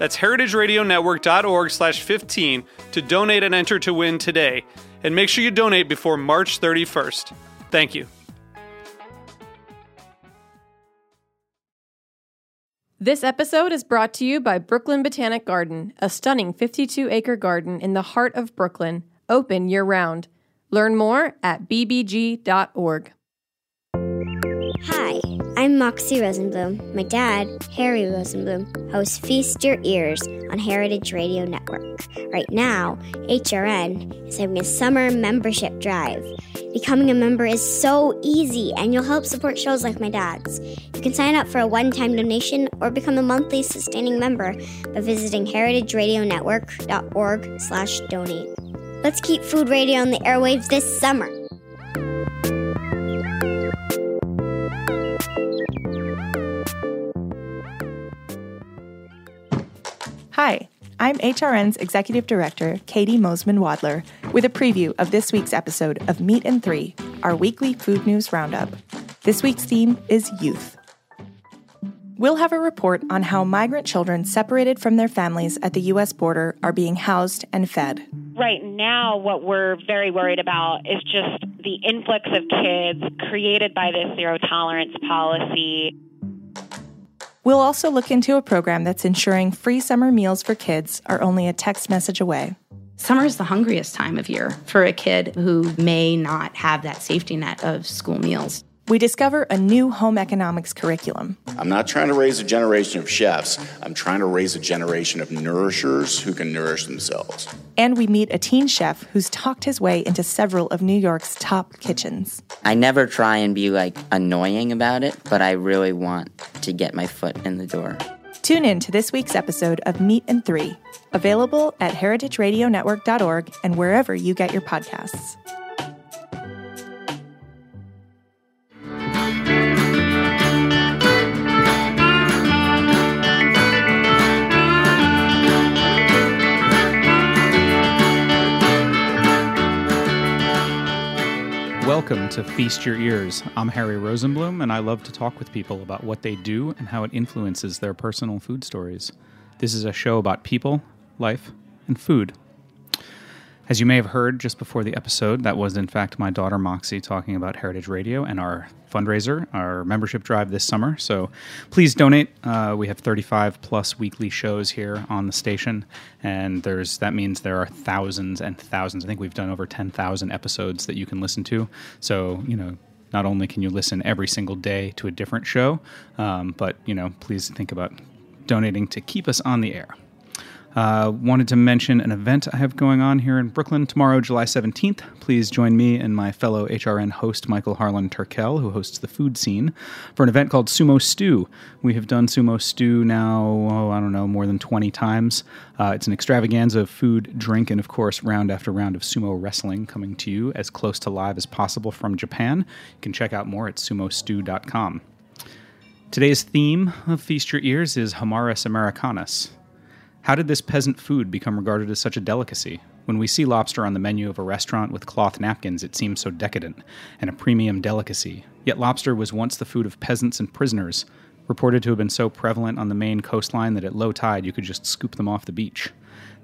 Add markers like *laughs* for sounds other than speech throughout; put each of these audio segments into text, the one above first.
That's heritageradionetwork.org slash 15 to donate and enter to win today. And make sure you donate before March 31st. Thank you. This episode is brought to you by Brooklyn Botanic Garden, a stunning 52 acre garden in the heart of Brooklyn, open year round. Learn more at bbg.org. Hi, I'm Moxie Rosenblum. My dad, Harry Rosenblum, hosts Feast Your Ears on Heritage Radio Network. Right now, HRN is having a summer membership drive. Becoming a member is so easy, and you'll help support shows like my dad's. You can sign up for a one-time donation or become a monthly sustaining member by visiting heritageradionetwork.org slash donate. Let's keep food radio on the airwaves this summer. Hi, I'm HRN's Executive Director, Katie Mosman Wadler, with a preview of this week's episode of Meat and Three, our weekly food news roundup. This week's theme is youth. We'll have a report on how migrant children separated from their families at the U.S. border are being housed and fed. Right now, what we're very worried about is just the influx of kids created by this zero tolerance policy. We'll also look into a program that's ensuring free summer meals for kids are only a text message away. Summer is the hungriest time of year for a kid who may not have that safety net of school meals. We discover a new home economics curriculum. I'm not trying to raise a generation of chefs. I'm trying to raise a generation of nourishers who can nourish themselves. And we meet a teen chef who's talked his way into several of New York's top kitchens. I never try and be like annoying about it, but I really want to get my foot in the door. Tune in to this week's episode of Meat and Three, available at heritageradionetwork.org and wherever you get your podcasts. Welcome to Feast Your Ears. I'm Harry Rosenblum, and I love to talk with people about what they do and how it influences their personal food stories. This is a show about people, life, and food. As you may have heard just before the episode, that was in fact my daughter Moxie talking about Heritage Radio and our fundraiser, our membership drive this summer. So please donate. Uh, we have 35 plus weekly shows here on the station, and there's that means there are thousands and thousands. I think we've done over 10,000 episodes that you can listen to. So you know. Not only can you listen every single day to a different show, um, but you know, please think about donating to keep us on the air. Uh, wanted to mention an event I have going on here in Brooklyn tomorrow, July 17th. Please join me and my fellow HRN host, Michael Harlan Turkel, who hosts the food scene, for an event called Sumo Stew. We have done Sumo Stew now, oh, I don't know, more than 20 times. Uh, it's an extravaganza of food, drink, and of course, round after round of sumo wrestling coming to you as close to live as possible from Japan. You can check out more at sumostew.com. Today's theme of Feast Your Ears is Homarus americanus. How did this peasant food become regarded as such a delicacy? When we see lobster on the menu of a restaurant with cloth napkins, it seems so decadent and a premium delicacy. Yet lobster was once the food of peasants and prisoners, reported to have been so prevalent on the Maine coastline that at low tide you could just scoop them off the beach.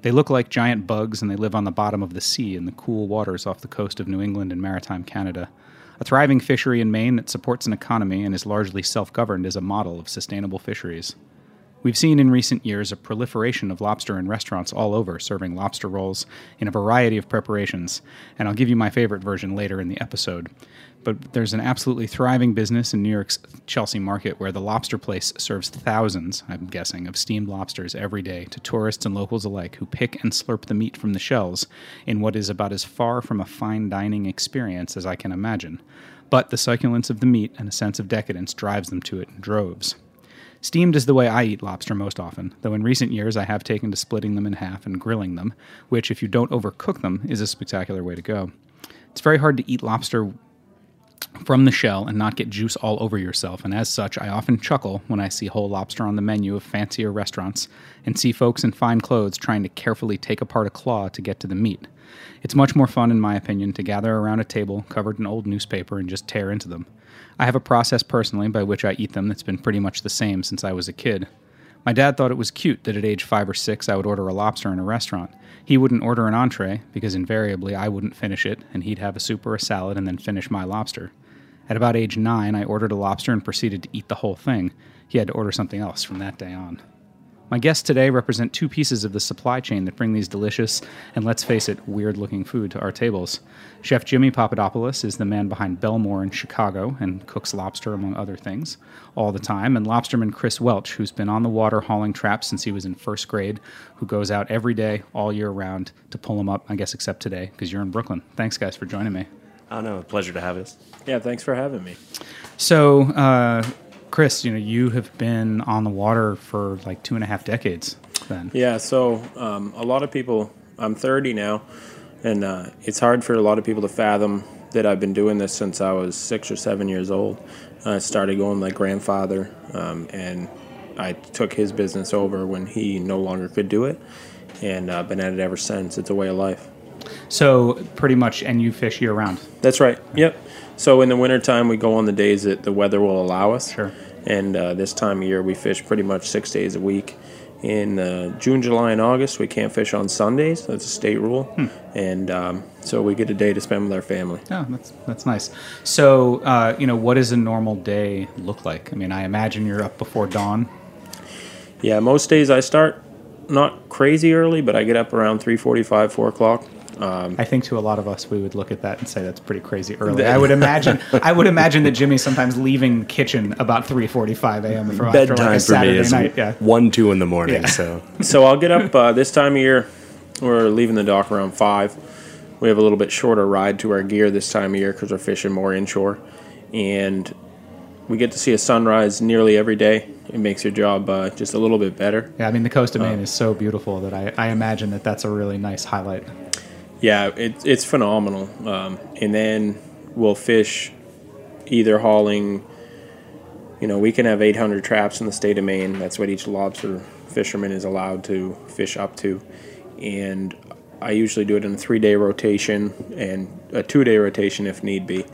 They look like giant bugs and they live on the bottom of the sea in the cool waters off the coast of New England and maritime Canada. A thriving fishery in Maine that supports an economy and is largely self governed is a model of sustainable fisheries. We've seen in recent years a proliferation of lobster in restaurants all over, serving lobster rolls in a variety of preparations, and I'll give you my favorite version later in the episode. But there's an absolutely thriving business in New York's Chelsea market where the lobster place serves thousands, I'm guessing, of steamed lobsters every day to tourists and locals alike who pick and slurp the meat from the shells in what is about as far from a fine dining experience as I can imagine. But the succulence of the meat and a sense of decadence drives them to it in droves. Steamed is the way I eat lobster most often, though in recent years I have taken to splitting them in half and grilling them, which, if you don't overcook them, is a spectacular way to go. It's very hard to eat lobster from the shell and not get juice all over yourself, and as such, I often chuckle when I see whole lobster on the menu of fancier restaurants and see folks in fine clothes trying to carefully take apart a claw to get to the meat. It's much more fun, in my opinion, to gather around a table covered in old newspaper and just tear into them. I have a process personally by which I eat them that's been pretty much the same since I was a kid. My dad thought it was cute that at age five or six I would order a lobster in a restaurant. He wouldn't order an entree because invariably I wouldn't finish it, and he'd have a soup or a salad and then finish my lobster. At about age nine, I ordered a lobster and proceeded to eat the whole thing. He had to order something else from that day on. My guests today represent two pieces of the supply chain that bring these delicious and, let's face it, weird looking food to our tables. Chef Jimmy Papadopoulos is the man behind Bellemore in Chicago and cooks lobster, among other things, all the time. And lobsterman Chris Welch, who's been on the water hauling traps since he was in first grade, who goes out every day, all year round, to pull them up, I guess, except today, because you're in Brooklyn. Thanks, guys, for joining me. Oh, no, pleasure to have us. Yeah, thanks for having me. So, uh, Chris, you know, you have been on the water for like two and a half decades then. Yeah, so um, a lot of people, I'm 30 now, and uh, it's hard for a lot of people to fathom that I've been doing this since I was six or seven years old. I started going with my grandfather, um, and I took his business over when he no longer could do it, and I've uh, been at it ever since. It's a way of life. So, pretty much, and you fish year round? That's right, yep. So in the wintertime, we go on the days that the weather will allow us. Sure. And uh, this time of year, we fish pretty much six days a week. In uh, June, July, and August, we can't fish on Sundays. That's a state rule. Hmm. And um, so we get a day to spend with our family. Oh, that's that's nice. So, uh, you know, what does a normal day look like? I mean, I imagine you're up before dawn. Yeah, most days I start not crazy early, but I get up around three forty-five, four o'clock. Um, I think to a lot of us, we would look at that and say that's pretty crazy early. I would imagine. I would imagine that Jimmy's sometimes leaving the kitchen about three forty-five a.m. for bedtime like for me is night. Yeah. one, two in the morning. Yeah. So, *laughs* so I'll get up uh, this time of year. We're leaving the dock around five. We have a little bit shorter ride to our gear this time of year because we're fishing more inshore, and we get to see a sunrise nearly every day. It makes your job uh, just a little bit better. Yeah, I mean the coast of Maine uh, is so beautiful that I, I imagine that that's a really nice highlight. Yeah, it, it's phenomenal. Um, and then we'll fish either hauling, you know, we can have 800 traps in the state of Maine. That's what each lobster fisherman is allowed to fish up to. And I usually do it in a three day rotation and a two day rotation if need be.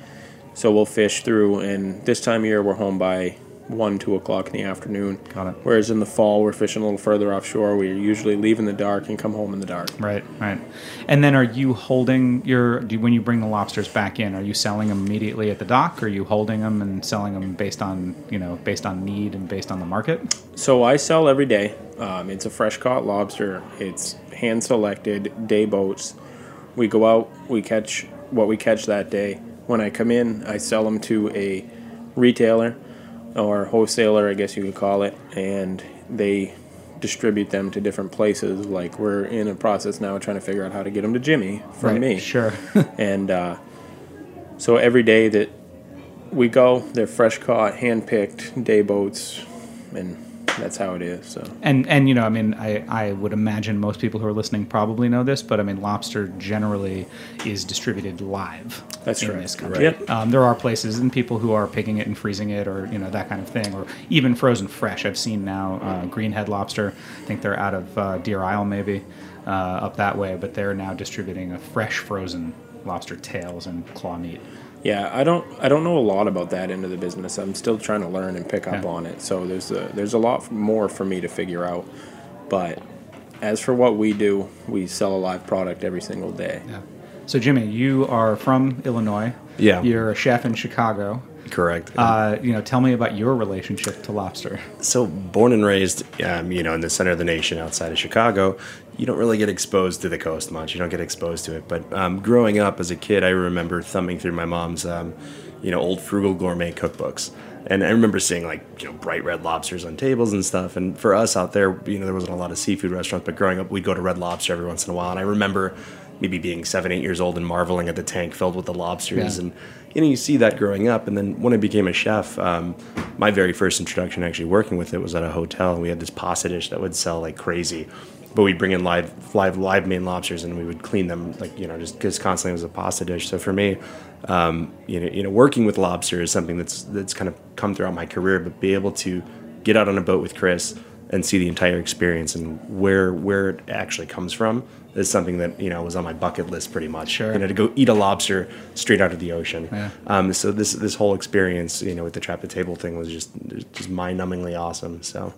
So we'll fish through, and this time of year we're home by one, two o'clock in the afternoon. Got it. Whereas in the fall, we're fishing a little further offshore. We usually leave in the dark and come home in the dark. Right, right. And then, are you holding your do, when you bring the lobsters back in? Are you selling them immediately at the dock? Or are you holding them and selling them based on you know based on need and based on the market? So I sell every day. Um, it's a fresh caught lobster. It's hand selected day boats. We go out. We catch what we catch that day. When I come in, I sell them to a retailer or wholesaler, I guess you could call it, and they distribute them to different places. Like we're in a process now trying to figure out how to get them to Jimmy from right, me. Sure. *laughs* *laughs* and uh, so every day that we go, they're fresh caught, hand picked day boats, and that's how it is. So and and you know, I mean, I I would imagine most people who are listening probably know this, but I mean, lobster generally is distributed live. That's in right. this country. Yep. Um, there are places and people who are picking it and freezing it, or you know that kind of thing, or even frozen fresh. I've seen now uh, Greenhead Lobster. I think they're out of uh, Deer Isle, maybe uh, up that way, but they're now distributing a fresh frozen lobster tails and claw meat. Yeah, I don't I don't know a lot about that end of the business. I'm still trying to learn and pick up yeah. on it. So there's a there's a lot more for me to figure out. But as for what we do, we sell a live product every single day. Yeah. So Jimmy, you are from Illinois. Yeah. You're a chef in Chicago. Correct. Uh, you know, tell me about your relationship to lobster. So, born and raised, um, you know, in the center of the nation outside of Chicago, you don't really get exposed to the coast much. You don't get exposed to it. But um, growing up as a kid, I remember thumbing through my mom's, um, you know, old frugal gourmet cookbooks. And I remember seeing like you know bright red lobsters on tables and stuff. And for us out there, you know, there wasn't a lot of seafood restaurants. But growing up, we'd go to Red Lobster every once in a while. And I remember maybe being seven, eight years old and marveling at the tank filled with the lobsters. Yeah. And you know, you see that growing up. And then when I became a chef, um, my very first introduction actually working with it was at a hotel. And we had this pasta dish that would sell like crazy. But we'd bring in live, live, live Maine lobsters, and we would clean them like you know just because constantly it was a pasta dish. So for me, um, you know, you know, working with lobster is something that's that's kind of come throughout my career. But be able to get out on a boat with Chris and see the entire experience and where where it actually comes from is something that you know was on my bucket list pretty much. Sure. You know, to go eat a lobster straight out of the ocean. Yeah. Um, so this this whole experience, you know, with the trap the table thing was just just mind numbingly awesome. So.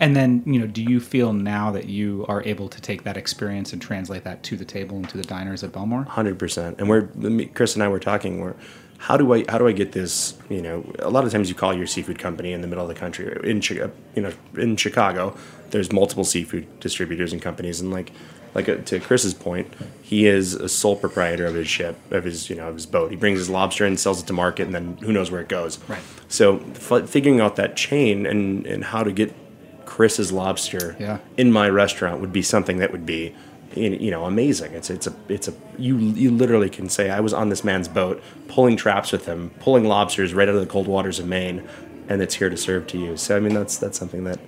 And then, you know, do you feel now that you are able to take that experience and translate that to the table and to the diners at Bellemore? Hundred percent. And we're Chris and I were talking. We're how do I how do I get this? You know, a lot of times you call your seafood company in the middle of the country. In you know, in Chicago, there's multiple seafood distributors and companies, and like like uh, to Chris's point, he is a sole proprietor of his ship, of his you know of his boat. He brings his lobster in, sells it to market, and then who knows where it goes. Right. So f- figuring out that chain and and how to get Chris's lobster Yeah. in my restaurant would be something that would be you know amazing it's it's a it's a you you literally can say i was on this man's boat pulling traps with him pulling lobsters right out of the cold waters of maine and it's here to serve to you so i mean that's that's something that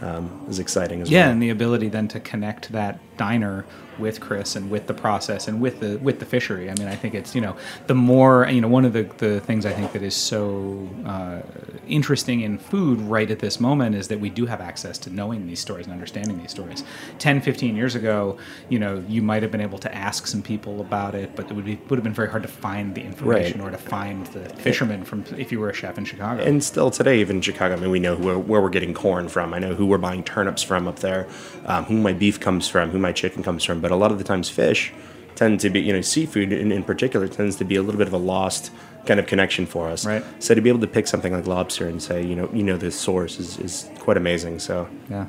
um, is exciting as Yeah, well Yeah, and the ability then to connect that diner with Chris and with the process and with the with the fishery. I mean, I think it's you know the more you know one of the the things I think that is so uh, interesting in food right at this moment is that we do have access to knowing these stories and understanding these stories. 10, 15 years ago, you know, you might have been able to ask some people about it, but it would be would have been very hard to find the information Right. or to find the fishermen from if you were a chef in Chicago. and still today even in chicago i mean we know who, where we're getting corn from i know who we're buying turnips from up there um, who my beef comes from who my chicken comes from but a lot of the times fish tend to be you know seafood in, in particular tends to be a little bit of a lost kind of connection for us Right. so to be able to pick something like lobster and say you know you know the source is, is quite amazing so yeah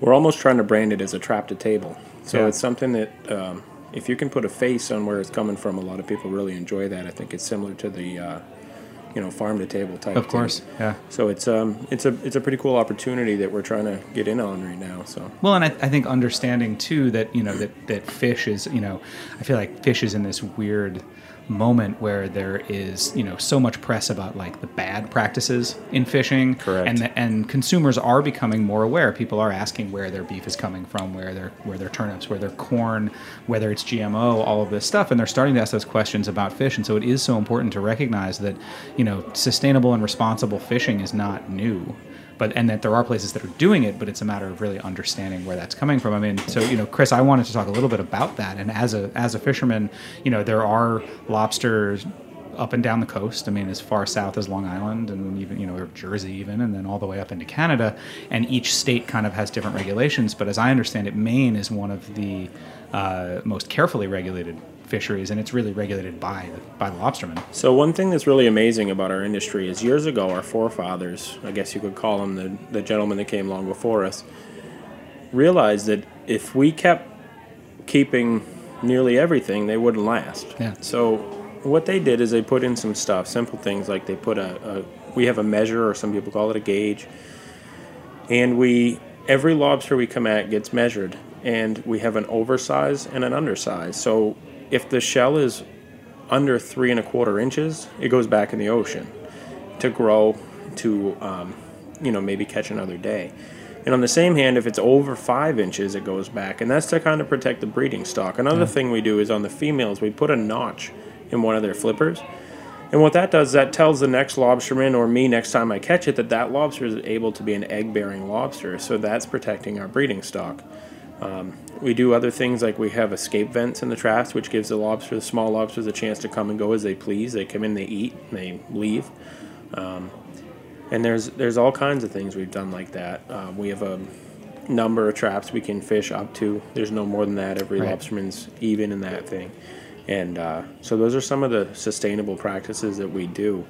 We're almost trying to brand it as a trap to table. So Yeah. it's something that um, if you can put a face on where it's coming from, a lot of people really enjoy that. I think it's similar to the uh, you know farm to table type. Of thing. course, yeah. So it's um it's a it's a pretty cool opportunity that we're trying to get in on right now. So Well, and I, I think understanding too that you know that that fish is you know I feel like fish is in this weird moment where there is you know so much press about like the bad practices in fishing. Correct. and the, and consumers are becoming more aware. People are asking where their beef is coming from where their where their turnips where their corn whether it's gmo all of this stuff. And they're starting to ask those questions about fish. And so it is so important to recognize that you know sustainable and responsible fishing is not new but and that there are places that are doing it but it's a matter of really understanding where that's coming from. I mean so you know chris i wanted to talk a little bit about that. And as a as a fisherman you know there are lobsters up and down the coast. I mean as far south as long island and even you know or jersey even and then all the way up into canada. And each state kind of has different regulations. But as i understand it maine is one of the uh, most carefully regulated fisheries and it's really regulated by the, by the lobstermen So one thing that's really amazing about our industry is years ago, our forefathers, I guess you could call them the, the gentlemen that came long before us, realized that if we kept keeping nearly everything, they wouldn't last. Yeah. So what they did is they put in some stuff, simple things like they put a, a we have a measure or some people call it a gauge, and we every lobster we come at gets measured, and we have an oversize and an undersize. So if the shell is under three and a quarter inches, it goes back in the ocean to grow to, um, you know, maybe catch another day. And on the same hand, if it's over five inches, it goes back, and that's to kind of protect the breeding stock. Another thing we do is on the females, we put a notch in one of their flippers. And what that does, that tells the next lobsterman or me next time I catch it that that lobster is able to be an egg bearing lobster. So that's protecting our breeding stock. Um, we do other things like we have escape vents in the traps, which gives the lobster, the small lobsters, a chance to come and go as they please. They come in, they eat, and they leave. Um, and there's there's all kinds of things we've done like that. Um, we have a number of traps we can fish up to. There's no more than that. Every Right. lobsterman's even in that thing, and uh, so those are some of the sustainable practices that we do.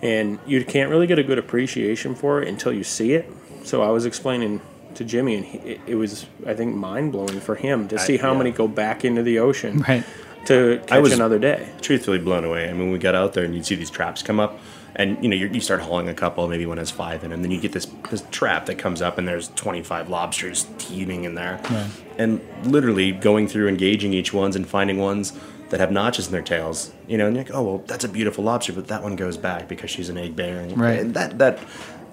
and you can't really get a good appreciation for it until you see it. So I was explaining to Jimmy, and he, it- it was I think mind blowing for him to I- see how yeah. many go back into the ocean *laughs* Right. to catch I was another day. Truthfully blown away. I mean, we got out there and you'd see these traps come up, and you know you you start hauling a couple, maybe one has five in, and then you get this this trap that comes up, and there's 25 lobsters teeming in there, and literally going through engaging each ones and finding ones that have notches in their tails. You know, and you're like, oh well, that's a beautiful lobster, but that one goes back because she's an egg bearing. Right. And that that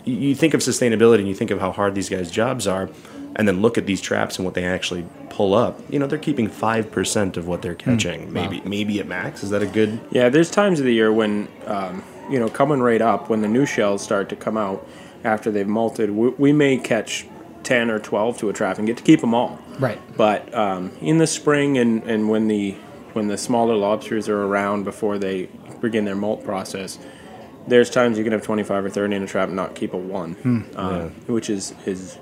you- think of sustainability and you think of how hard these guys' jobs are, and then look at these traps and what they actually pull up. You know, they're keeping five percent of what they're catching, maybe maybe at max. Is that a good? Yeah, there's times of the year when, um, you know, coming right up, when the new shells start to come out after they've molted, we, we may catch 10 or 12 to a trap and get to keep them all. Right. But um, in the spring and, and when the when the smaller lobsters are around before they begin their molt process, there's times you can have 25 or 30 in a trap and not keep a one, Hmm. uh, which is is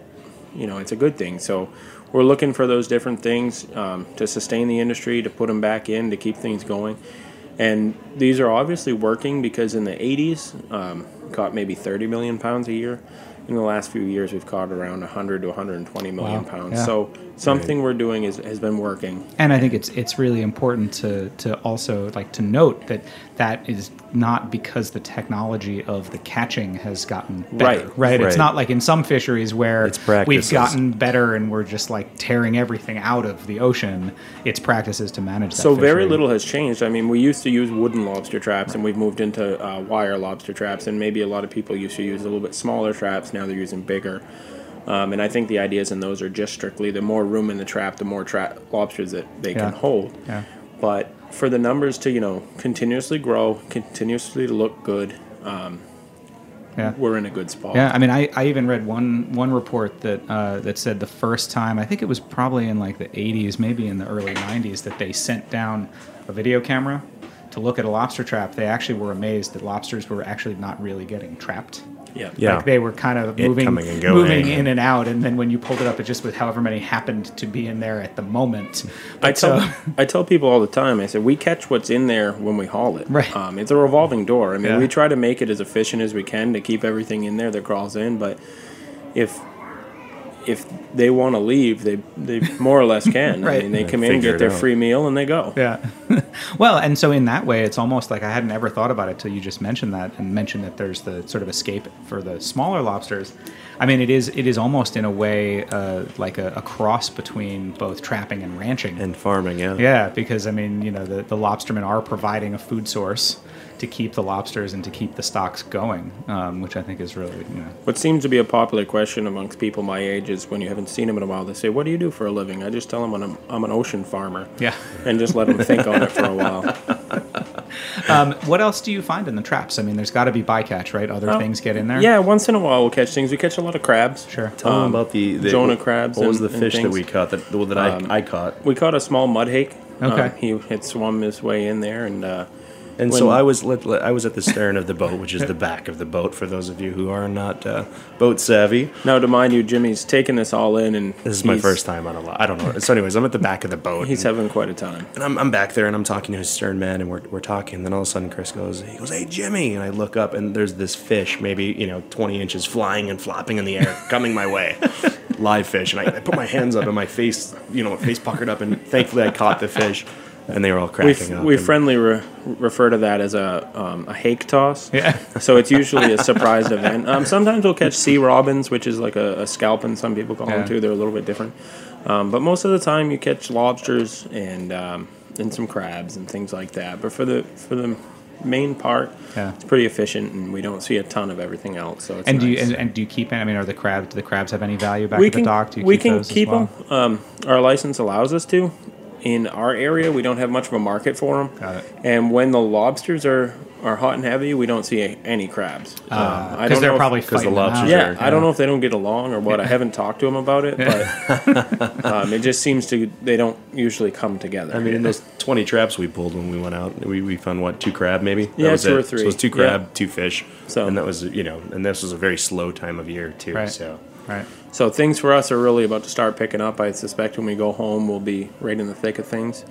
you know it's a good thing. So we're looking for those different things um, to sustain the industry, to put them back in, to keep things going. And these are obviously working because in the 80s, um, caught maybe 30 million pounds a year. In the last few years, we've caught around 100 to 120 million Wow. pounds. Yeah. So something we're doing is, has been working. And I think it's it's really important to to also like to note that that is not because the technology of the catching has gotten better, Right. right? It's not like in some fisheries where It's we've gotten better and we're just like tearing everything out of the ocean. It's practices to manage that. So very little has changed. I mean, we used to use wooden lobster traps, and we've moved into uh, wire lobster traps. And maybe a lot of people used to use a little bit smaller traps. Now they're using bigger. Um, and I think the ideas in those are just strictly the more room in the trap, the more tra- lobsters that they Yeah. can hold. Yeah. But for the numbers to you know continuously grow, continuously look good, um, Yeah. we're in a good spot. Yeah, I mean, I, I even read one one report that uh, that said the first time I think it was probably in like the 80s, maybe in the early 90s, that they sent down a video camera to look at a lobster trap. They actually were amazed that lobsters were actually not really getting trapped. Yeah. Yeah. Like they were kind of It moving, coming and going. moving in and out, and then when you pulled it up, it just with however many happened to be in there at the moment. I But tell so- *laughs* I tell people all the time. I said we catch what's in there when we haul it. Right. Um, it's a revolving door. I mean, Yeah. we try to make it as efficient as we can to keep everything in there that crawls in. But if if they want to leave, they they more or less can. *laughs* I Right. mean, they Yeah, come in, get their out. free meal, and they go. Yeah. *laughs* well, and so in that way, it's almost like I hadn't ever thought about it till you just mentioned that and mentioned that there's the sort of escape for the smaller lobsters. I mean, it is it is almost in a way uh, like a, a cross between both trapping and ranching. And farming, yeah. yeah, because I mean, you know, the, the lobstermen are providing a food source to keep the lobsters and to keep the stocks going, um, which I think is really, you know, What seems to be a popular question amongst people my age is when you haven't seen them in a while, they say, "What do you do for a living?" I just tell them I'm, I'm an ocean farmer. Yeah. And just let them think on it for a while. *laughs* Um, what else do you find in the traps? I mean, there's got to be bycatch, right? Other Oh, things get in there. Yeah, once in a while we'll catch things. We catch a lot of crabs. Sure. Tell them Um, about the, the Jonah crabs What was and- the fish that we caught? That well, that Um, I I caught. We caught a small mud hake. Okay. Um, he had swum his way in there, and uh, And when- so I was lit, lit- I was at the stern of the boat, which is the back of the boat. For those of you who are not uh, boat savvy, Now, to mind you, Jimmy's taking this all in, and this is my first time on a lot. I don't know. So, anyways, I'm at the back of the boat. He's and, having quite a time. and I'm, I'm back there, and I'm talking to his stern man, and we're, we're talking. And then all of a sudden, Chris goes, he goes, "Hey, Jimmy!" And I look up, and there's this fish, maybe you know, 20 inches, flying and flopping in the air, *laughs* coming my way. Live fish, and I, I put my hands up, and my face, you know, my face puckered up, and thankfully I caught the fish, and they were all We, cracking f- up. we friendly re- refer to that as a um, a hake toss. Yeah. So it's usually a surprised event. Um, sometimes we'll catch sea robins, which is like a, a sculpin. Some people call Yeah. them too. They're a little bit different. Um, but most of the time, you catch lobsters and um, and some crabs and things like that. But for the for the main part, Yeah. it's pretty efficient, and we don't see a ton of everything else. So it's And do you and, and do you keep? It? I mean, are the crabs? Do the crabs have any value back we at can the dock? Do you we keep can those as keep well? them. Um, our license allows us to. In our area, we don't have much of a market for them. Got it. And when the lobsters are, are hot and heavy, we don't see a, any crabs. Um, I Because don't Uh, they're know if- probably 'cause the fighting them lobsters yeah, I don't know if they don't get along or what. I haven't talked to them about it, but *laughs* um, it just seems to they don't usually come together. I mean, in those 20 traps we pulled when we went out, we, we found what, two crab maybe? That Yeah, was two it. or three. So it was two Yeah. crab, two fish. So- and that was, you know, and this was a very slow time of year too. Right. So Right. So things for us are really about to start picking up. I suspect when we go home, we'll be right in the thick of things,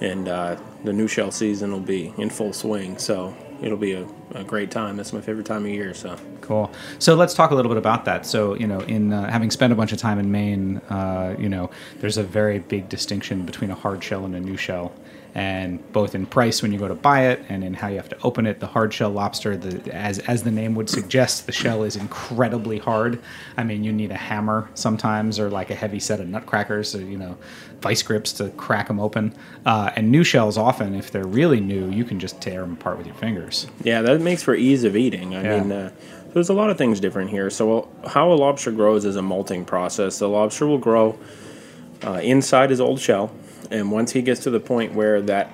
and uh, the new shell season will be in full swing. So it'll be a, a great time. That's my favorite time of year. So Cool. So let's talk a little bit about that. So you know, in uh, having spent a bunch of time in Maine, uh, you know, there's a very big distinction between a hard shell and a new shell, and both in price when you go to buy it, and in how you have to open it. The hard shell lobster, the, as as the name would suggest, the shell is incredibly hard. I mean, you need a hammer sometimes, or like a heavy set of nutcrackers, or you know, vice grips to crack them open. Uh, and new shells, often, if they're really new, you can just tear them apart with your fingers. yeah, that makes for ease of eating. I Yeah. mean. Uh, there's a lot of things different here. So, how a lobster grows is a molting process. The lobster will grow uh, inside his old shell, and once he gets to the point where that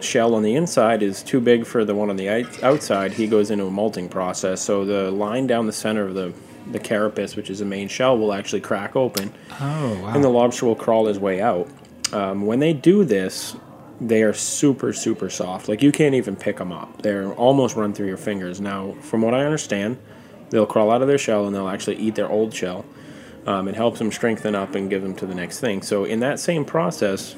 shell on the inside is too big for the one on the outside, he goes into a molting process. So, the line down the center of the the carapace, which is the main shell, will actually crack open, Oh wow! and the lobster will crawl his way out. Um, when they do this, they are super, super soft. Like you can't even pick them up. They're almost run through your fingers. Now, from what I understand, they'll crawl out of their shell and they'll actually eat their old shell. Um, it helps them strengthen up and give them to the next thing. So, in that same process,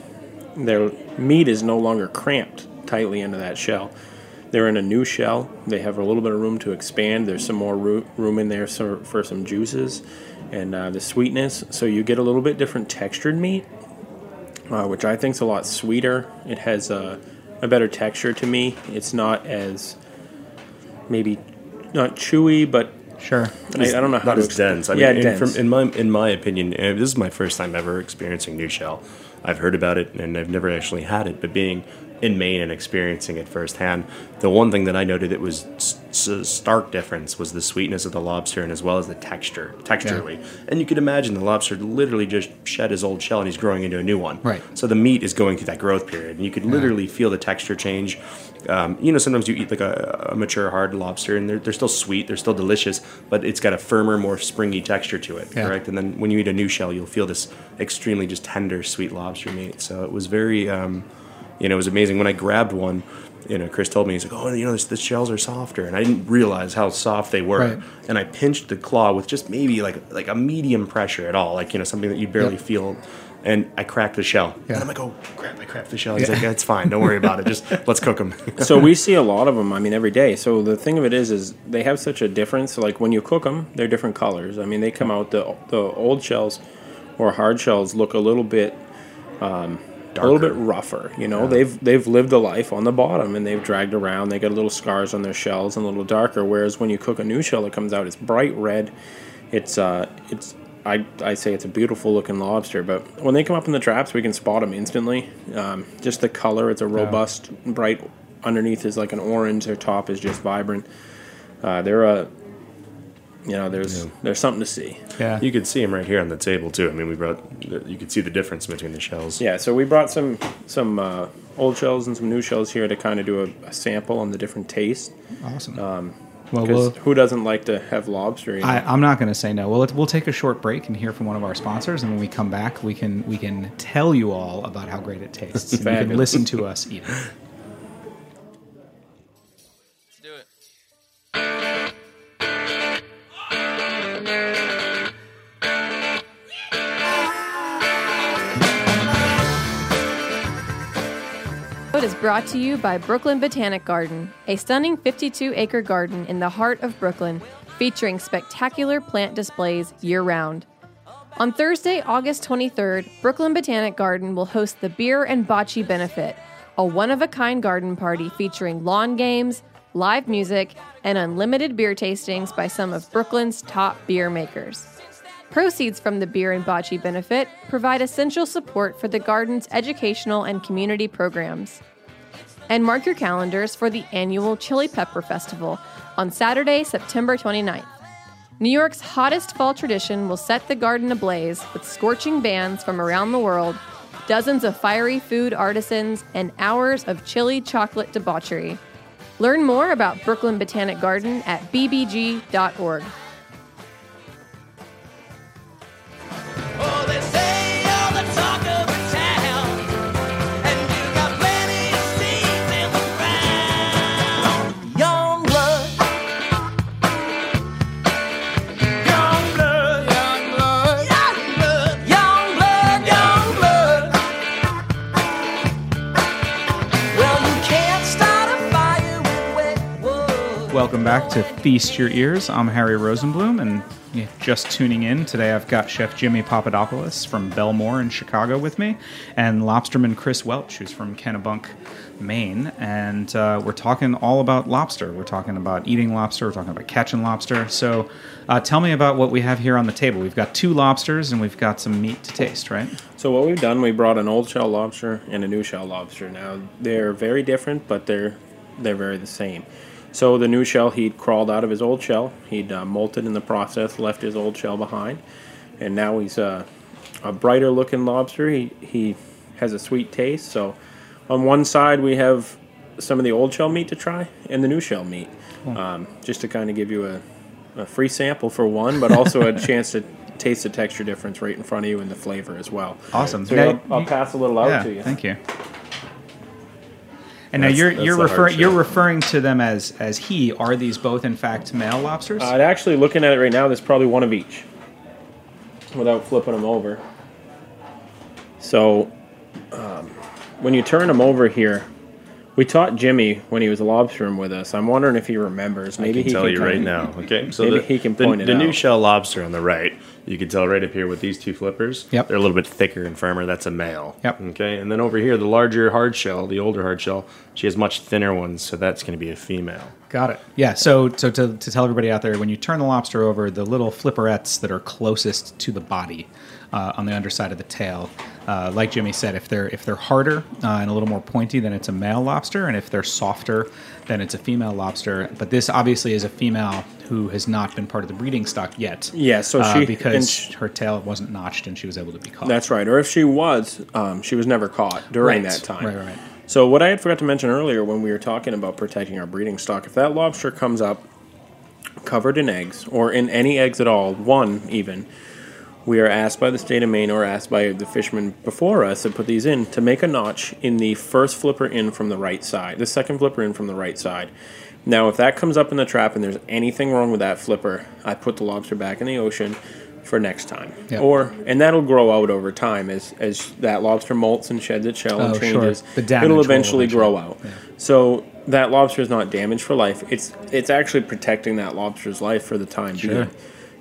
their meat is no longer cramped tightly into that shell. They're in a new shell. They have a little bit of room to expand. There's some more room in there for some juices and uh, the sweetness. So you get a little bit different textured meat, uh, which I think is a lot sweeter. It has a, a better texture to me. It's not as maybe not chewy, but sure. I, I don't know how not to as expl- dense. I mean, yeah, in, dense. From, in my in my opinion, uh, this is my first time ever experiencing new shell. I've heard about it and I've never actually had it, but being in Maine and experiencing it firsthand, the one thing that I noted that was s- s- stark difference was the sweetness of the lobster and as well as the texture, texturally. And you could imagine the lobster literally just shed his old shell and he's growing into a new one. Right. So the meat is going through that growth period, and you could literally feel the texture change. Um, you know, sometimes you eat like a, a mature hard lobster, and they're, they're still sweet, they're still delicious, but it's got a firmer, more springy texture to it, Yeah. correct? And then when you eat a new shell, you'll feel this extremely just tender, sweet lobster meat. So it was very, um, you know, it was amazing. When I grabbed one, you know, Chris told me he's like, "Oh, you know, this, the shells are softer," and I didn't realize how soft they were. Right. And I pinched the claw with just maybe like like a medium pressure at all, like you know, something that you barely Yep. feel. And I cracked the shell. Yeah. And I'm like, "Oh, crap! I cracked the shell." He's like, "Yeah, it's fine. Don't worry about it. Just *laughs* let's cook them." so we see a lot of them. I mean, every day. So the thing of it is, is they have such a difference. Like when you cook them, they're different colors. I mean, they come out the the old shells or hard shells look a little bit. Um, a little bit rougher, you know. They've they've lived a life on the bottom and they've dragged around. They got little scars on their shells and a little darker. Whereas when you cook a new shell that comes out, it's bright red. It's uh, it's I, I say it's a beautiful looking lobster, but when they come up in the traps, we can spot them instantly. Um, just the color, it's a robust, bright. Underneath is like an orange. Their top is just vibrant. Uh, they're a, you know, there's there's something to see. Yeah. You could see them right here on the table too. I mean, we brought. You could see the difference between the shells. Yeah, so we brought some some uh, old shells and some new shells here to kind of do a, a sample on the different tastes. Awesome. Um, Well, who doesn't like to have lobster? I, I'm not going to say no. Well, we'll take a short break and hear from one of our sponsors, and when we come back, we can we can tell you all about how great it tastes. you can listen to us eat it. *laughs* Is brought to you by Brooklyn Botanic Garden, a stunning 52 acre garden in the heart of Brooklyn, featuring spectacular plant displays year round. On Thursday, August 23rd, Brooklyn Botanic Garden will host the Beer and Bocce Benefit, a one of a kind garden party featuring lawn games, live music, and unlimited beer tastings by some of Brooklyn's top beer makers. Proceeds from the Beer and Bocce benefit provide essential support for the garden's educational and community programs. And mark your calendars for the annual Chili Pepper Festival on Saturday, September 29th. New York's hottest fall tradition will set the garden ablaze with scorching bands from around the world, dozens of fiery food artisans, and hours of chili chocolate debauchery. Learn more about Brooklyn Botanic Garden at bbg.org. Welcome back to Feast Your Ears. I'm Harry Rosenblum, and yeah, just tuning in today, I've got Chef Jimmy Papadopoulos from Bellemore in Chicago with me, and lobsterman Chris Welch, who's from Kennebunk, Maine, and uh, we're talking all about lobster. We're talking about eating lobster. We're talking about catching lobster. So, uh, tell me about what we have here on the table. We've got two lobsters, and we've got some meat to taste, right? So what we've done, we brought an old shell lobster and a new shell lobster. Now they're very different, but they're they're very the same. So the new shell, he'd crawled out of his old shell. He'd uh, molted in the process, left his old shell behind, and now he's uh, a brighter looking lobster. He he has a sweet taste. So on one side we have some of the old shell meat to try and the new shell meat, Cool. um, just to kind of give you a, a free sample for one, but also a *laughs* chance to taste the texture difference right in front of you and the flavor as well. Awesome. So Now, I'll, I'll pass a little out yeah, to you. Thank you. And now you're you're referring you're referring to them as as he. Are these both in fact male lobsters? Uh, actually, looking at it right now, there's probably one of each. Without flipping them over. So, um, when you turn them over here, we taught Jimmy when he was a lobstering with us. I'm wondering if he remembers. Maybe I can he tell can you kinda- right now. Okay, so maybe the, he can the- point it the out. new shell lobster on the right. You can tell right up here with these two flippers. Yep. they're a little bit thicker and firmer. That's a male. Yep. Okay, and then over here, the larger hard shell, the older hard shell, she has much thinner ones, so that's going to be a female. Got it. Yeah. So, so to, to tell everybody out there, when you turn the lobster over, the little flipperettes that are closest to the body uh, on the underside of the tail, uh, like Jimmy said, if they're if they're harder uh, and a little more pointy, then it's a male lobster, and if they're softer, then it's a female lobster. But this obviously is a female who has not been part of the breeding stock yet. Yeah, so uh, she- because sh- her tail wasn't notched and she was able to be caught. That's right. Or if she was, um, she was never caught during Right. that time. Right, right, right. So what I had forgot to mention earlier when we were talking about protecting our breeding stock, if that lobster comes up covered in eggs or in any eggs at all, one even, we are asked by the state of Maine or asked by the fishermen before us that put these in to make a notch in the first flipper in from the right side, the second flipper in from the right side. Now, if that comes up in the trap and there's anything wrong with that flipper, I put the lobster back in the ocean for next time. Yep. Or and that'll grow out over time as as that lobster molts and sheds its shell and Oh, sure. changes. The damage it'll eventually, eventually- grow out. So that lobster is not damaged for life. It's it's actually protecting that lobster's life for the time Sure. being.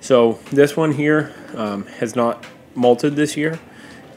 So this one here um, has not molted this year,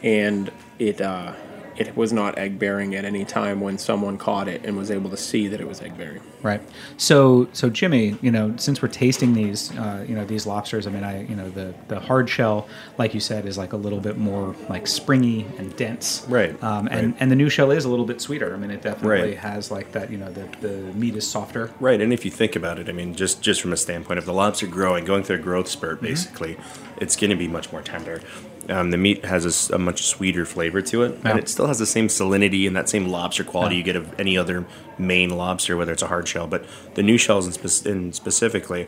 and it uh, it was not egg bearing at any time when someone caught it and was able to see that it was egg bearing. Right. So, so Jimmy, you know, since we're tasting these, uh, you know, these lobsters, I mean, I, you know, the the hard shell, like you said, is like a little bit more like springy and dense. Right, Um, and right. and the new shell is a little bit sweeter. I mean, it definitely Right. has like that. You know, the the meat is softer. Right, and if you think about it, I mean, just just from a standpoint of the lobster growing, going through a growth spurt, Mm-hmm. basically, it's going to be much more tender. Um, the meat has a much sweeter flavor to it, Yeah. and it still has the same salinity and that same lobster quality Yeah. you get of any other Maine lobster, whether it's a hard shell. But the new shells, in, spec- in specifically,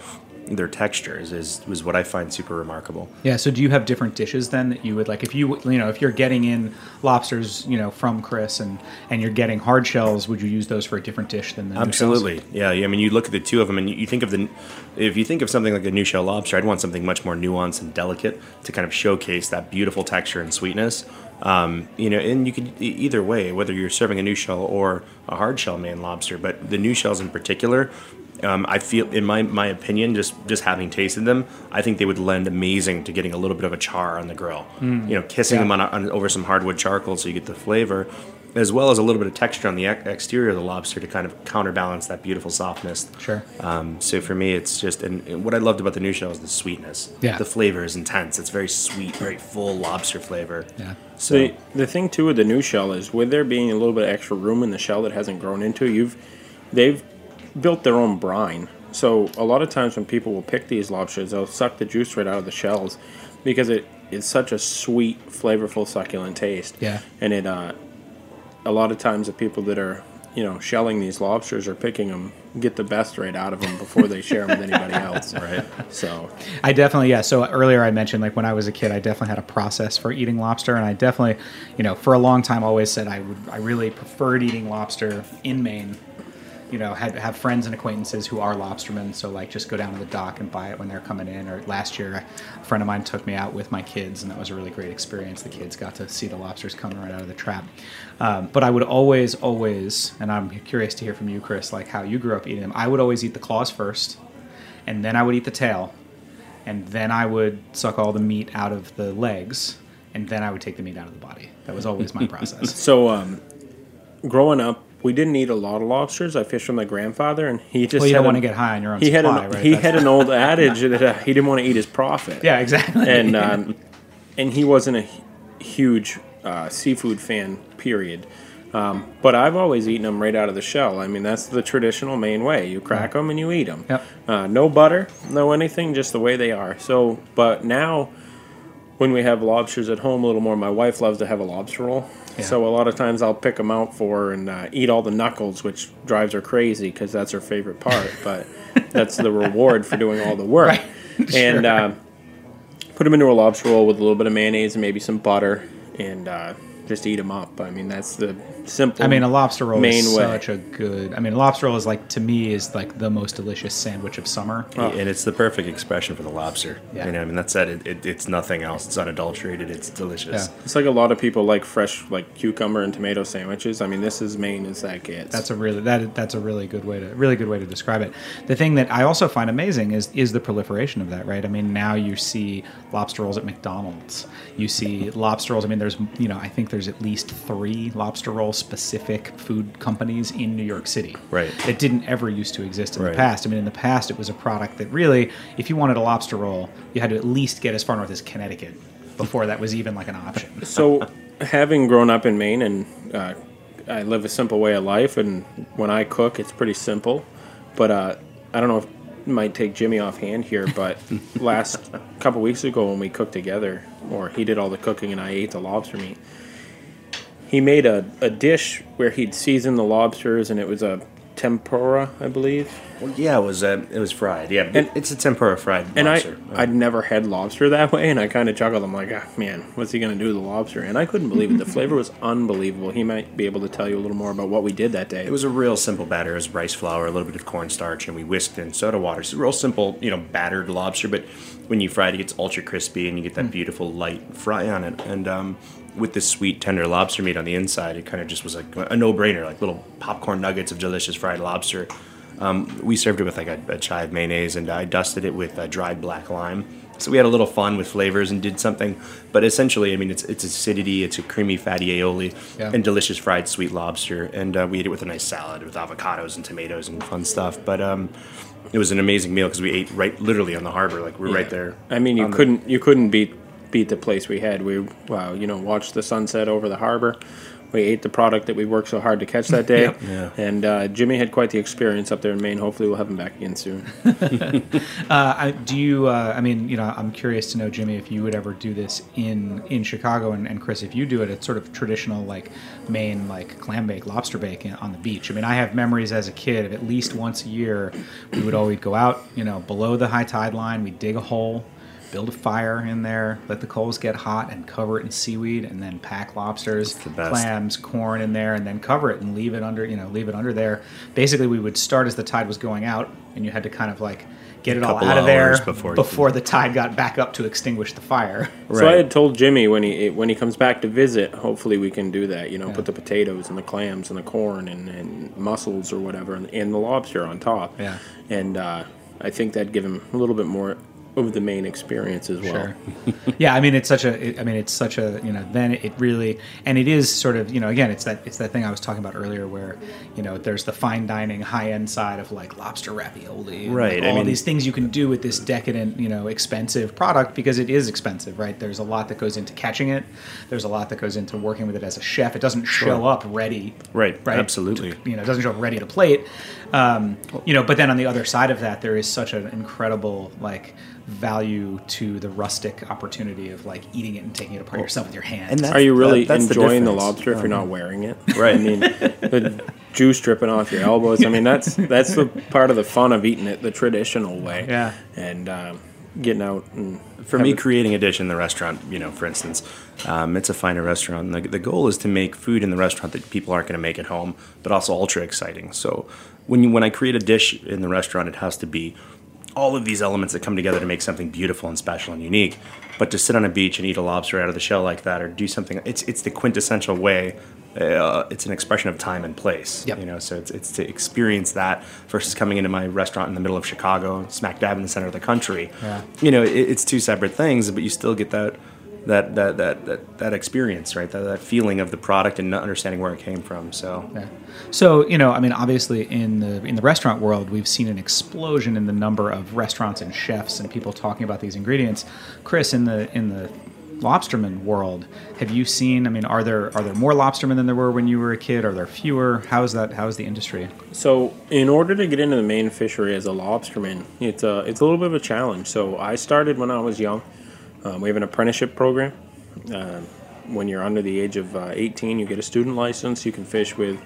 their textures is was what I find super remarkable. Yeah. So, do you have different dishes then that you would like? If you you know if you're getting in lobsters, you know, from Chris and and you're getting hard shells, would you use those for a different dish than the new shells? Absolutely, yeah, yeah. I mean, you look at the two of them, and you, think of the. If you think of something like a new shell lobster, I'd want something much more nuanced and delicate to kind of showcase that beautiful texture and sweetness. Um, you know, and you could either way, whether you're serving a new shell or a hard shell man lobster, but the new shells in particular. Um, I feel, in my, my opinion, just just having tasted them, I think they would lend amazing to getting a little bit of a char on the grill. Mm. You know, kissing Yeah. them on, on over some hardwood charcoal so you get the flavor, as well as a little bit of texture on the ex- exterior of the lobster to kind of counterbalance that beautiful softness. Sure. Um, so for me, it's just and, and what I loved about the new shell is the sweetness. Yeah. The flavor is intense. It's very sweet, very full lobster flavor. Yeah. So the the thing too with the new shell is with there being a little bit of extra room in the shell that hasn't grown into, you've they've built their own brine. So a lot of times when people will pick these lobsters, they'll suck the juice right out of the shells because it it's such a sweet, flavorful, succulent taste. Yeah. And it uh, a lot of times the people that are you know shelling these lobsters or picking them get the best right out of them before they share them with anybody *laughs* else. Right. So I definitely, yeah. So earlier I mentioned like when I was a kid, I definitely had a process for eating lobster, and I definitely, you know, for a long time always said I would, I really preferred eating lobster in Maine you know, have, have friends and acquaintances who are lobstermen. So like, just go down to the dock and buy it when they're coming in. Or last year, a friend of mine took me out with my kids, and that was a really great experience. The kids got to see the lobsters coming right out of the trap. Um, but I would always, always, and I'm curious to hear from you, Chris, like how you grew up eating them. I would always eat the claws first, and then I would eat the tail, and then I would suck all the meat out of the legs, and then I would take the meat out of the body. That was always my *laughs* process. So, um, growing up, we didn't eat a lot of lobsters. I fished with my grandfather, and he just Well, you don't wanna get high on your own he had an, right? He That's- had an *laughs* old adage that uh, he didn't want to eat his profit. Yeah, exactly. And um, and he wasn't a huge uh, seafood fan. Period. Um, but I've always eaten them right out of the shell. I mean, that's the traditional Maine way. You crack them and you eat them. Yep. Uh, no butter, no anything, just the way they are. So, but now when we have lobsters at home a little more, my wife loves to have a lobster roll. Yeah. So a lot of times I'll pick them out for her and uh, eat all the knuckles, which drives her crazy because that's her favorite part. But *laughs* that's the reward for doing all the work. *laughs* And Sure. uh, put them into a lobster roll with a little bit of mayonnaise and maybe some butter, and uh, just eat them up. I mean, that's the simple. I mean, a lobster roll main is way. such a good. I mean, a lobster roll is like to me is like the most delicious sandwich of summer. And it's the perfect expression for the lobster. Yeah. You know, I mean, that's it. It, it. It's nothing else. It's unadulterated. It's delicious. Yeah. It's like a lot of people like fresh, like cucumber and tomato sandwiches. I mean, this is Maine as that gets. That's a really that that's a really good way to really good way to describe it. The thing that I also find amazing is is the proliferation of that, right? I mean, now you see lobster rolls at McDonald's. You see lobster rolls. I mean, there's you know, I think there's at least three lobster roll specific food companies in New York City. Right. That didn't ever used to exist in Right. the past. I mean, in the past, it was a product that really, if you wanted a lobster roll, you had to at least get as far north as Connecticut before that was even like an option. *laughs* so, having grown up in Maine and uh, I live a simple way of life, and when I cook, it's pretty simple. But uh, I don't know if it might take Jimmy offhand here, but *laughs* last couple weeks ago when we cooked together, or he did all the cooking and I ate the lobster meat, he made a, a dish where he'd season the lobsters and it was a tempura, I believe. Well, yeah, it was. Uh, it was fried. Yeah, And- it's a tempura fried And I, lobster. Uh, I'd never had lobster that way, and I kind of chuckled. I'm like, ah, man, what's he going to do to the lobster? And I couldn't believe it. The flavor was unbelievable. He might be able to tell you a little more about what we did that day. It was a real simple batter. It was rice flour, a little bit of cornstarch, and we whisked in soda water. It's a real simple, you know, battered lobster. But when you fry it, it gets ultra crispy, and you get that Mm. beautiful light fry on it. And um, with this sweet, tender lobster meat on the inside, it kind of just was like a no-brainer, like little popcorn nuggets of delicious fried lobster. Um, we served it with like a, a chive mayonnaise, and I dusted it with uh, dried black lime. So we had a little fun with flavors and did something. But essentially, I mean, it's it's acidity, it's a creamy, fatty aioli, Yeah. and delicious fried sweet lobster. And uh, we ate it with a nice salad with avocados and tomatoes and fun stuff. But um, it was an amazing meal because we ate right, literally on the harbor, like we were right there. I mean, you couldn't you couldn't beat beat the place we had. We wow, you know, watched the sunset over the harbor. We ate the product that we worked so hard to catch that *laughs* day. Yep. Yeah. And uh, Jimmy had quite the experience up there in Maine. Hopefully, we'll have him back again soon. *laughs* Uh, I, do you? Uh, I mean, you know, I'm curious to know, Jimmy, if you would ever do this in in Chicago, and, and Chris, if you do it, it's sort of traditional like Maine like clam bake, lobster bake on the beach. I mean, I have memories as a kid of at least once a year, we would always go out, you know, below the high tide line, we'd dig a hole. Build a fire in there, let the coals get hot, and cover it in seaweed, and then pack lobsters, the clams, corn in there, and then cover it and leave it under, you know, leave it under there. Basically, we would start as the tide was going out, and you had to kind of like get it all out of there before before, the tide got back up to extinguish the fire. So I had told Jimmy when he when he comes back to visit, hopefully we can do that. You know, put the potatoes and the clams and the corn and, and mussels or whatever, and, and the lobster on top. Yeah. And uh, I think that'd give him a little bit more of the Maine experience as well. Sure. *laughs* yeah, I mean it's such a. It, I mean it's such a. You know, then it really and it is sort of. You know, again, it's that it's that thing I was talking about earlier, where you know there's the fine dining, high end side of like lobster ravioli, and, Right, like, I all mean- these things you can do with this decadent, you know, expensive product because it is expensive, right? There's a lot that goes into catching it. There's a lot that goes into working with it as a chef. It doesn't show Sure. up ready. Right, Right. absolutely. you know, it doesn't show up ready to plate. Um, you know, but then on the other side of that, there is such an incredible like value to the rustic opportunity of like eating it and taking it apart yourself with your hands. and that's- Are you really that- that's the enjoying the, difference. lobster if you're Um, not wearing it? *laughs* Right. I mean, the juice dripping off your elbows. I mean, that's that's the part of the fun of eating it the traditional way. Yeah. And um, getting out and For me, having- creating a dish in the restaurant, you know, for instance, um, it's a finer restaurant. The, the goal is to make food in the restaurant that people aren't going to make at home, but also ultra exciting. So when you when I create a dish in the restaurant, it has to be all of these elements that come together to make something beautiful and special and unique. But to sit on a beach and eat a lobster out of the shell like that, or do something, it's it's the quintessential way. Uh, it's an expression of time and place. You know, so it's, it's to experience that versus coming into my restaurant in the middle of Chicago, smack dab in the center of the country. Yeah. You know, it, it's two separate things, but you still get that that that that that, that experience, right? That, that feeling of the product and not understanding where it came from. So. Yeah. So you know, I mean, obviously in the in the restaurant world, we've seen an explosion in the number of restaurants and chefs and people talking about these ingredients. Chris, in the in the lobsterman world, have you seen? I mean, are there are there more lobstermen than there were when you were a kid? Are there fewer? How's that? How's the industry? So, in order to get into the Maine fishery as a lobsterman, it's a it's a little bit of a challenge. So, I started when I was young. Um, we have an apprenticeship program. Um when you're under the age of uh, 18, you get a student license. You can fish with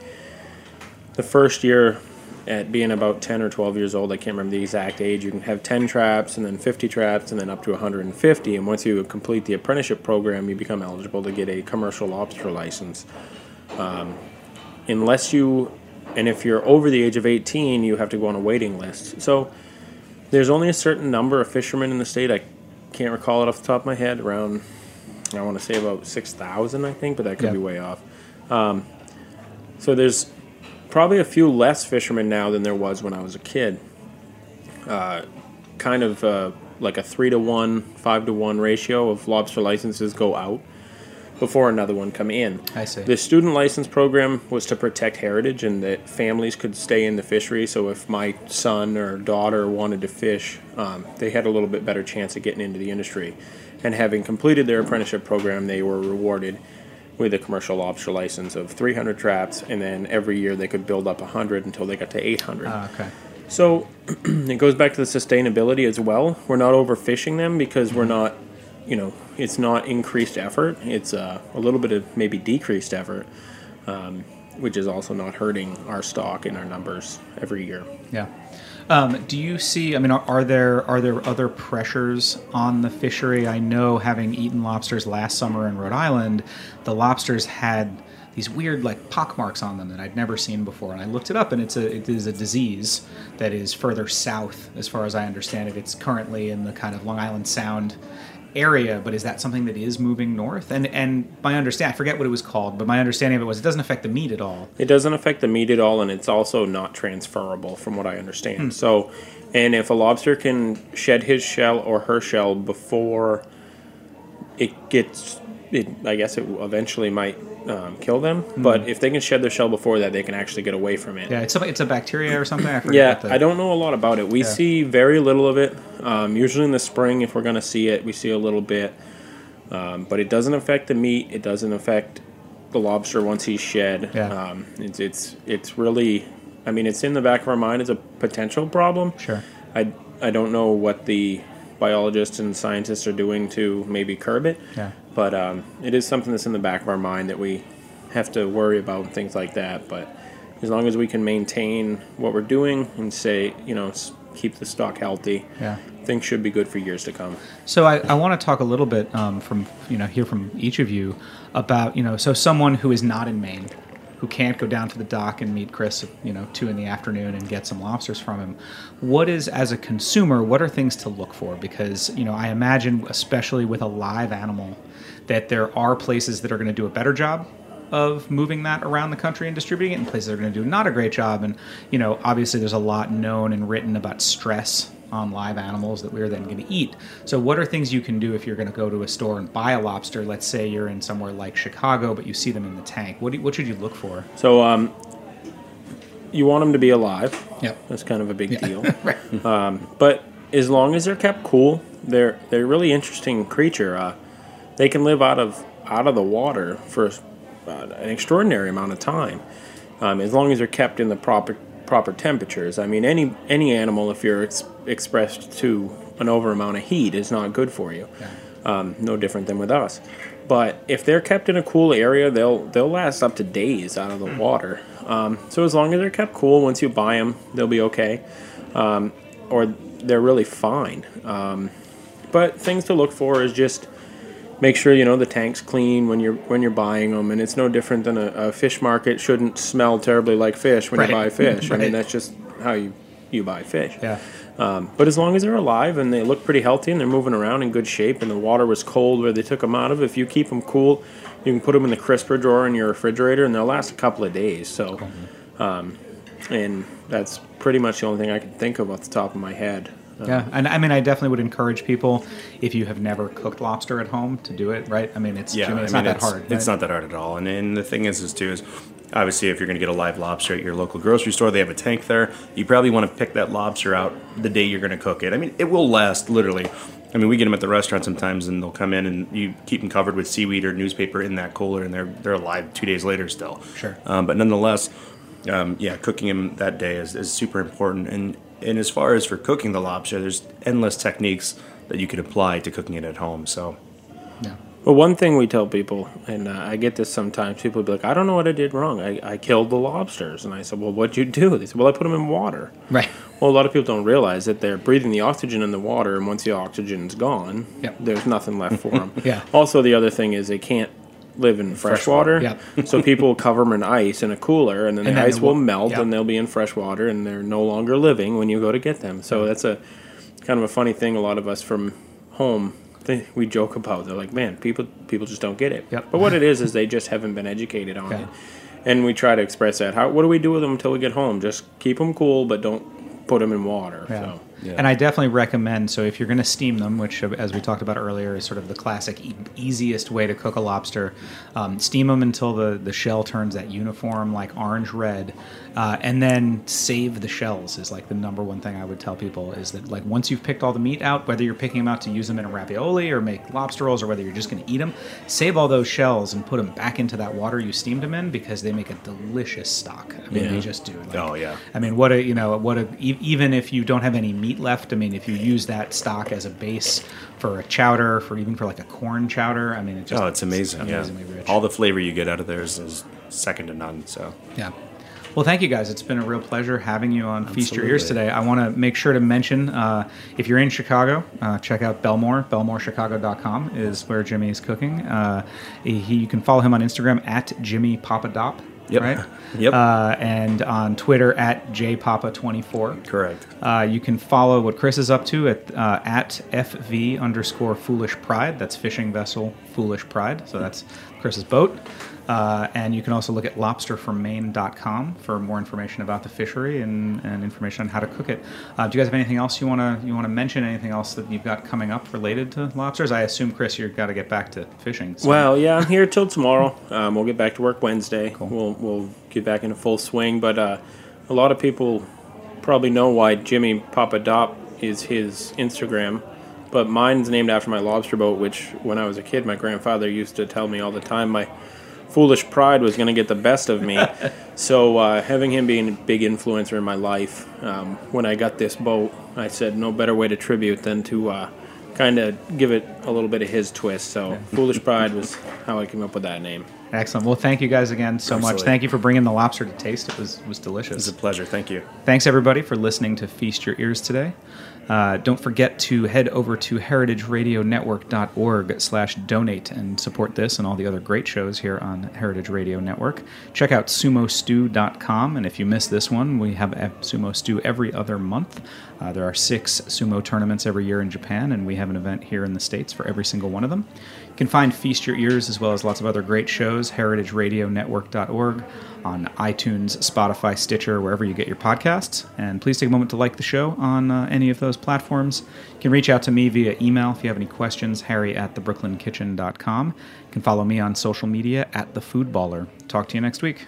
the first year at being about 10 or 12 years old. I can't remember the exact age. You can have 10 traps and then 50 traps and then up to 150. And once you complete the apprenticeship program, you become eligible to get a commercial lobster license. Um, unless you and if you're over the age of 18 you have to go on a waiting list so there's only a certain number of fishermen in the state i can't recall it off the top of my head around i want to say about 6000 i think but that could be way off. Um, so there's probably a few less fishermen now than there was when i was a kid. Uh, kind of uh, like a three to one five to one ratio of lobster licenses go out before another one come in I see. the student license program was to protect heritage and that families could stay in the fishery. So if my son or daughter wanted to fish, um, they had a little bit better chance of getting into the industry. And having completed their apprenticeship program, they were rewarded with a commercial lobster license of 300 traps, and then every year they could build up 100 until they got to 800. Ah, okay. So *clears throat* it goes back to the sustainability as well. We're not overfishing them because we're not, you know, it's not increased effort. It's uh, a little bit of maybe decreased effort, um, which is also not hurting our stock and our numbers every year. Yeah. Um, do you see? I mean, are, are there are there other pressures on the fishery? I know, having eaten lobsters last summer in Rhode Island, the lobsters had these weird like pock marks on them that I'd never seen before. And I looked it up, and it's a it is a disease that is further south, as far as I understand it. It's currently in the kind of Long Island Sound area, but is that something that is moving north? And and my understand, I forget what it was called, but my understanding of it was it doesn't affect the meat at all. It doesn't affect the meat at all, and it's also not transferable, from what I understand. Hmm. So, and if a lobster can shed his shell or her shell before it gets, it, I guess it eventually might um, kill them. But if they can shed their shell before that, they can actually get away from it. Hmm. Yeah, it's a, it's a bacteria or something. I forget Yeah, the- I don't know a lot about it. We Yeah. see very little of it. Um, usually in the spring, if we're going to see it, we see a little bit. Um, but it doesn't affect the meat. It doesn't affect the lobster once he's shed. Yeah. Um, it's it's it's really, I mean, it's in the back of our mind as a potential problem. Sure. I I don't know what the biologists and scientists are doing to maybe curb it. Yeah. But um, it is something that's in the back of our mind that we have to worry about and things like that. But as long as we can maintain what we're doing and say, you know, keep the stock healthy, Yeah. things should be good for years to come. So I, I want to talk a little bit um, from you know hear from each of you about you know so someone who is not in Maine, who can't go down to the dock and meet Chris you know two in the afternoon and get some lobsters from him. What is as a consumer? What are things to look for? Because you know I imagine especially with a live animal that there are places that are going to do a better job of moving that around the country and distributing it and places that are going to do not a great job and you know obviously there's a lot known and written about stress on live animals that we're then going to eat so what are things you can do if you're going to go to a store and buy a lobster let's say you're in somewhere like chicago but you see them in the tank what, do, what should you look for So um, you want them to be alive. Yep. That's kind of a big deal. *laughs* um, but as long as they're kept cool, they're they're a really interesting creature. Uh, they can live out of out of the water for uh, an extraordinary amount of time, um, as long as they're kept in the proper proper temperatures. I mean, any any animal, if you're ex- expressed to an over amount of heat, is not good for you. Um, no different than with us. But if they're kept in a cool area, they'll they'll last up to days out of the water. Um, so as long as they're kept cool, once you buy them, they'll be okay, um, or they're really fine. Um, but things to look for is just make sure you know the tank's clean when you're when you're buying them, and it's no different than a, a fish market shouldn't smell terribly like fish when Right. you buy fish. I mean that's just how you you buy fish. Yeah. Um, but as long as they're alive and they look pretty healthy and they're moving around in good shape and the water was cold where they took them out of, if you keep them cool, you can put them in the crisper drawer in your refrigerator and they'll last a couple of days. So, um, and that's pretty much the only thing I can think of off the top of my head. Yeah, and I mean, I definitely would encourage people if you have never cooked lobster at home to do it. Right? I mean, it's Yeah, it's I mean, not that it's, hard. It's right? not that hard at all. And, and the thing is, is too, is obviously if you're going to get a live lobster at your local grocery store, they have a tank there. You probably want to pick that lobster out the day you're going to cook it. I mean, it will last literally. I mean, we get them at the restaurant sometimes, and they'll come in and you keep them covered with seaweed or newspaper in that cooler, and they're they're alive two days later still. Sure. Um, but nonetheless, um, yeah, cooking them that day is, is super important. And and as far as for cooking the lobster, there's endless techniques that you can apply to cooking it at home. So. Yeah. Well, one thing we tell people, and uh, I get this sometimes, people be like, I don't know what I did wrong. I, I killed the lobsters. And I said, Well, what'd you do? They said, Well, I put them in water. Right. Well, a lot of people don't realize that they're breathing the oxygen in the water, and once the oxygen's gone, Yep. there's nothing left for them. *laughs* Yeah. Also, the other thing is they can't live in fresh water. Yep. so people *laughs* cover them in ice in a cooler, and then And the then ice will melt, yep. and they'll be in freshwater, and they're no longer living when you go to get them. So that's a kind of a funny thing. A lot of us from home. They, we joke about. They're like, man, people people just don't get it. Yep. But what it is is they just haven't been educated on Yeah. it, and we try to express that. How what do we do with them until we get home? Just keep them cool, but don't put them in water. Yeah. So. And I definitely recommend. So if you're going to steam them, which, as we talked about earlier, is sort of the classic e- easiest way to cook a lobster, um, steam them until the the shell turns that uniform like orange red, uh, and then save the shells. Is like the number one thing I would tell people is that like once you've picked all the meat out, whether you're picking them out to use them in a ravioli or make lobster rolls, or whether you're just going to eat them, save all those shells and put them back into that water you steamed them in because they make a delicious stock. I mean, Yeah. they just do. Like, Oh, yeah. I mean, what a you know what a e- even if you don't have any meat left. I mean, if you use that stock as a base for a chowder, for even for like a corn chowder, I mean, it just oh, it's amazing. amazingly yeah. rich. All the flavor you get out of there is, is second to none. So Yeah. Well, thank you guys. It's been a real pleasure having you on Feast Your Ears today. I want to make sure to mention uh, if you're in Chicago, uh, check out Bellemore. BellemoreChicago.com is where Jimmy is cooking. Uh, he, you can follow him on Instagram at Jimmy Papadop. Yep. Right? Yep. Uh, and on Twitter at JPapa24. correct. Uh, you can follow what Chris is up to at uh, at FV underscore Foolish Pride. That's fishing vessel Foolish Pride. So that's Chris's boat. Uh, and you can also look at lobsterfrommaine.com for more information about the fishery and, and information on how to cook it. Uh, do you guys have anything else you want to you want to mention? Anything else that you've got coming up related to lobsters? I assume Chris, you've got to get back to fishing. so- Well, yeah, I'm here till tomorrow. Um, we'll get back to work Wednesday. We'll we'll get back into full swing. But uh, a lot of people probably know why Jimmy Papadop is his Instagram. But mine's named after my lobster boat, which when I was a kid, my grandfather used to tell me all the time my foolish pride was going to get the best of me. *laughs* so uh, having him being a big influencer in my life, um, when I got this boat, I said no better way to tribute than to uh, kind of give it a little bit of his twist. So foolish pride was how I came up with that name. Excellent. Well, thank you guys again so much. Thank you for bringing the lobster to taste. It was was delicious. It's a pleasure. Thank you. Thanks everybody for listening to Feast Your Ears today. Uh, don't forget to head over to heritageradionetwork.org slash donate and support this and all the other great shows here on Heritage Radio Network. Check out sumostew.com, and if you miss this one, we have Sumo Stew every other month. Uh, there are six sumo tournaments every year in Japan, and we have an event here in the States for every single one of them. You can find Feast Your Ears as well as lots of other great shows, heritageradionetwork.org, on iTunes, Spotify, Stitcher, wherever you get your podcasts. And please take a moment to like the show on uh, any of those platforms. You can reach out to me via email if you have any questions, harry at thebrooklyn.kitchen.com. You can follow me on social media at thefoodballer. Talk to you next week.